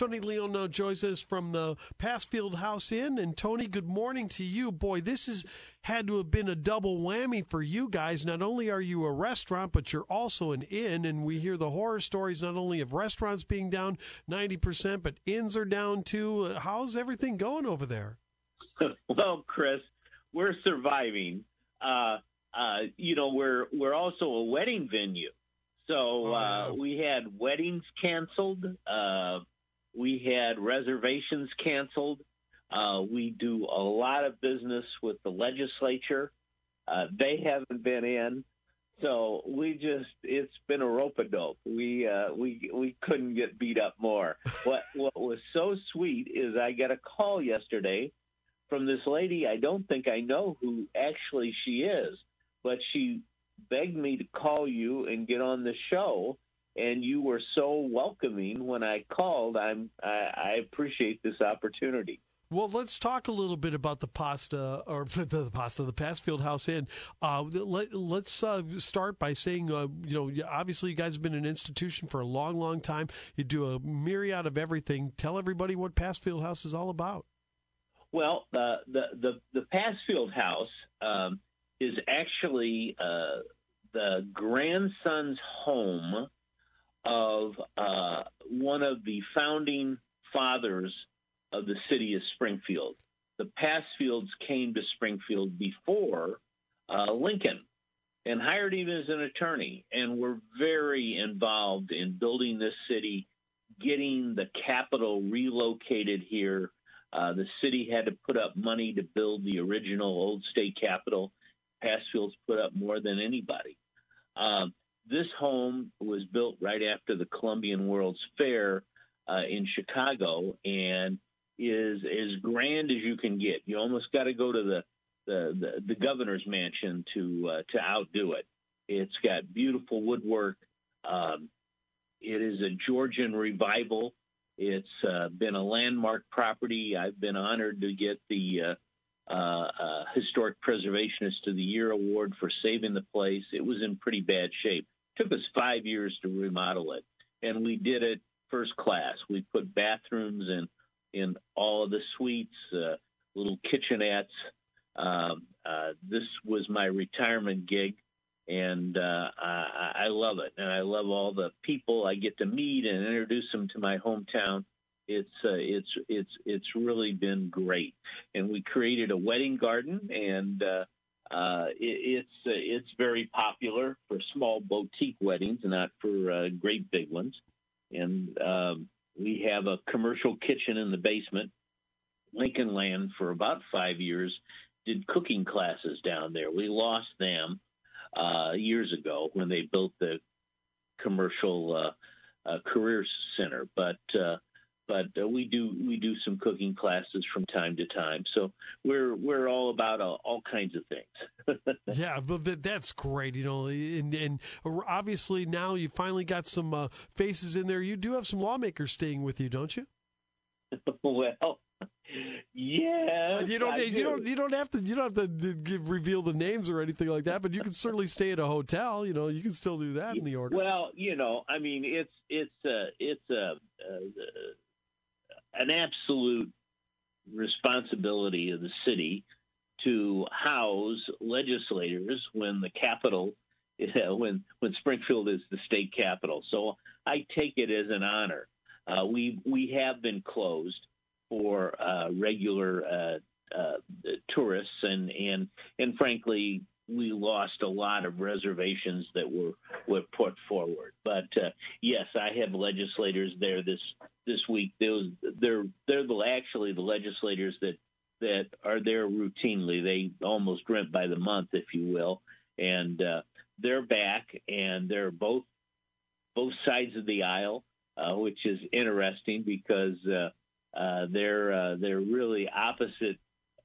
Tony Leone uh, joins us from the Pasfield House Inn. And Tony, good morning to you. Boy, this has had to have been a double whammy for you guys. Not only are you a restaurant, but you're also an inn. And we hear the horror stories not only of restaurants being down 90%, but inns are down too. How's everything going over there? well, Chris, we're surviving. Uh, uh, you know, we're we're also a wedding venue. So oh, uh, we had weddings canceled. Uh, we had reservations canceled. Uh, we do a lot of business with the legislature. Uh, they haven't been in, so we just—it's been a rope a dope. We uh, we we couldn't get beat up more. what what was so sweet is I got a call yesterday from this lady. I don't think I know who actually she is, but she begged me to call you and get on the show and you were so welcoming when I called. I'm I, I appreciate this opportunity. Well, let's talk a little bit about the pasta or the, pasta, the Pasfield House Inn. Uh, let, us uh, start by saying, uh, you know, obviously you guys have been an institution for a long, long time. You do a myriad of everything. Tell everybody what Pasfield House is all about. Well, uh, the the the Pasfield House um, is actually uh, the grandson's home of uh, one of the founding fathers of the city of Springfield. The Pasfields came to Springfield before uh, Lincoln and hired him as an attorney and were very involved in building this city, getting the capital relocated here. Uh, the city had to put up money to build the original old state capitol. Pasfields put up more than anybody. Um, this home was built right after the Columbian World's Fair uh, in Chicago and is as grand as you can get. You almost got to go to the, the, the, the, governor's mansion to, uh, to outdo it. It's got beautiful woodwork. Um, it is a Georgian revival. It's uh, been a landmark property. I've been honored to get the uh, uh, uh, Historic Preservationist of the Year award for saving the place. It was in pretty bad shape. Took us five years to remodel it, and we did it first class. We put bathrooms in in all of the suites, uh, little kitchenettes. Um, uh, this was my retirement gig, and uh, I, I love it. And I love all the people I get to meet and introduce them to my hometown it's uh, it's it's it's really been great. And we created a wedding garden, and uh, uh, it, it's uh, it's very popular for small boutique weddings, not for uh, great big ones. And um, we have a commercial kitchen in the basement. Lincoln Land for about five years did cooking classes down there. We lost them uh, years ago when they built the commercial career center, but but uh, we do we do some cooking classes from time to time. So we're we're all about uh, all kinds of things. yeah, but that's great, you know. And, and obviously now you finally got some uh, faces in there. You do have some lawmakers staying with you, don't you? well. Yeah, you don't. you do. not You don't have to. You don't have to give, reveal the names or anything like that. But you can certainly stay at a hotel. You know, you can still do that in the order. Well, you know, I mean, it's it's uh, it's a uh, an absolute responsibility of the city to house legislators when the capital, when when Springfield is the state capital. So I take it as an honor. Uh, we we have been closed for uh, regular uh, uh tourists and and and frankly we lost a lot of reservations that were were put forward. But uh, yes, I have legislators there this this week. Those they're they're the, actually the legislators that that are there routinely. They almost rent by the month, if you will, and uh, they're back and they're both both sides of the aisle, uh, which is interesting because uh, uh, they're uh, they're really opposite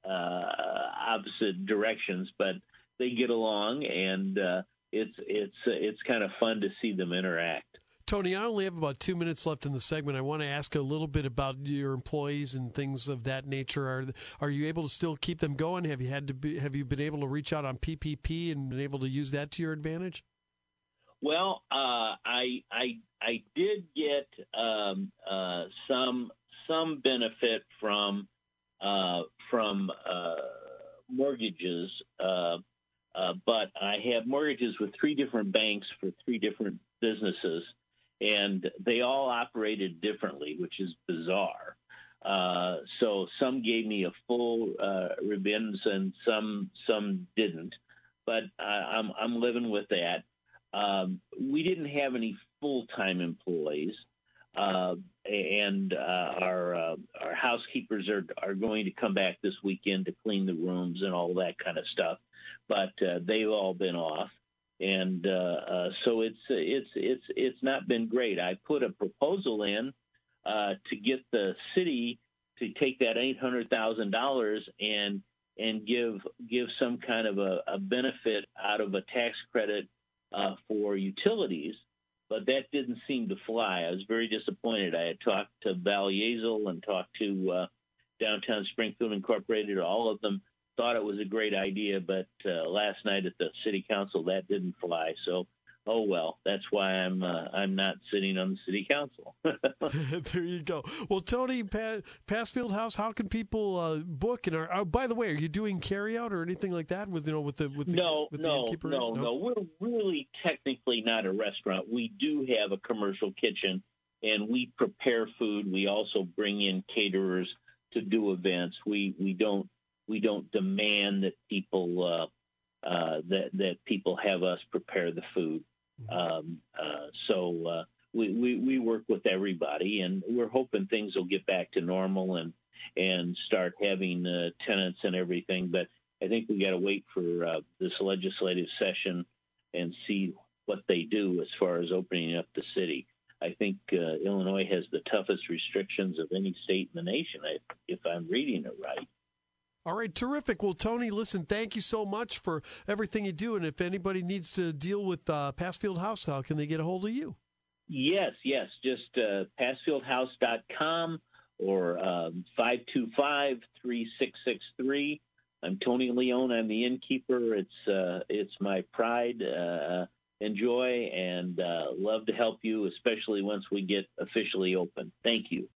opposite directions, but they get along, and uh, it's it's it's kind of fun to see them interact. Tony, I only have about two minutes left in the segment. I want to ask a little bit about your employees and things of that nature. Are are you able to still keep them going? Have you had to be, have you been able to reach out on PPP and been able to use that to your advantage? Well, uh, I I I did get um, uh, some some benefit from uh, from uh, mortgages, uh, but I have mortgages with three different banks for three different businesses, and they all operated differently, which is bizarre. Uh, so some gave me a full uh, and some some didn't, but I'm I'm living with that. Um, we didn't have any full time employees, uh, and uh, our uh, our housekeepers are are going to come back this weekend to clean the rooms and all that kind of stuff, but uh, they've all been off. And uh, uh, so it's it's it's it's not been great. I put a proposal in uh, to get the city to take that eight hundred thousand dollars and and give give some kind of a, a benefit out of a tax credit for utilities, but that didn't seem to fly. I was very disappointed. I had talked to Valiezel and talked to uh, Downtown Springfield Incorporated. All of them thought it was a great idea, but uh, last night at the city council that didn't fly. So, oh well, that's why I'm uh, I'm not sitting on the city council. there you go. Well, Tony pa- Pasfield House, how can people uh, book? And are, oh, by the way, are you doing carryout or anything like that with you know with the with the no with no the no, no no we're really technically not a restaurant. We do have a commercial kitchen and we prepare food. We also bring in caterers to do events. We we don't we don't demand that people uh, uh, that that people have us prepare the food. Mm-hmm. Um, uh, so uh, we, we we work with everybody, and we're hoping things will get back to normal and and start having uh, tenants and everything. But I think we got to wait for uh, this legislative session and see what they do as far as opening up the city. I think uh, Illinois has the toughest restrictions of any state in the nation, if I'm reading it right. All right, terrific. Well, Tony, listen, thank you so much for everything you do. And if anybody needs to deal with uh, Pasfield House, how can they get a hold of you? Yes, yes. Just uh, pasfieldhouse.com or um, 525 3663. I'm Tony Leone. I'm the innkeeper. It's uh, it's my pride, uh, enjoy, and uh, love to help you, especially once we get officially open. Thank you.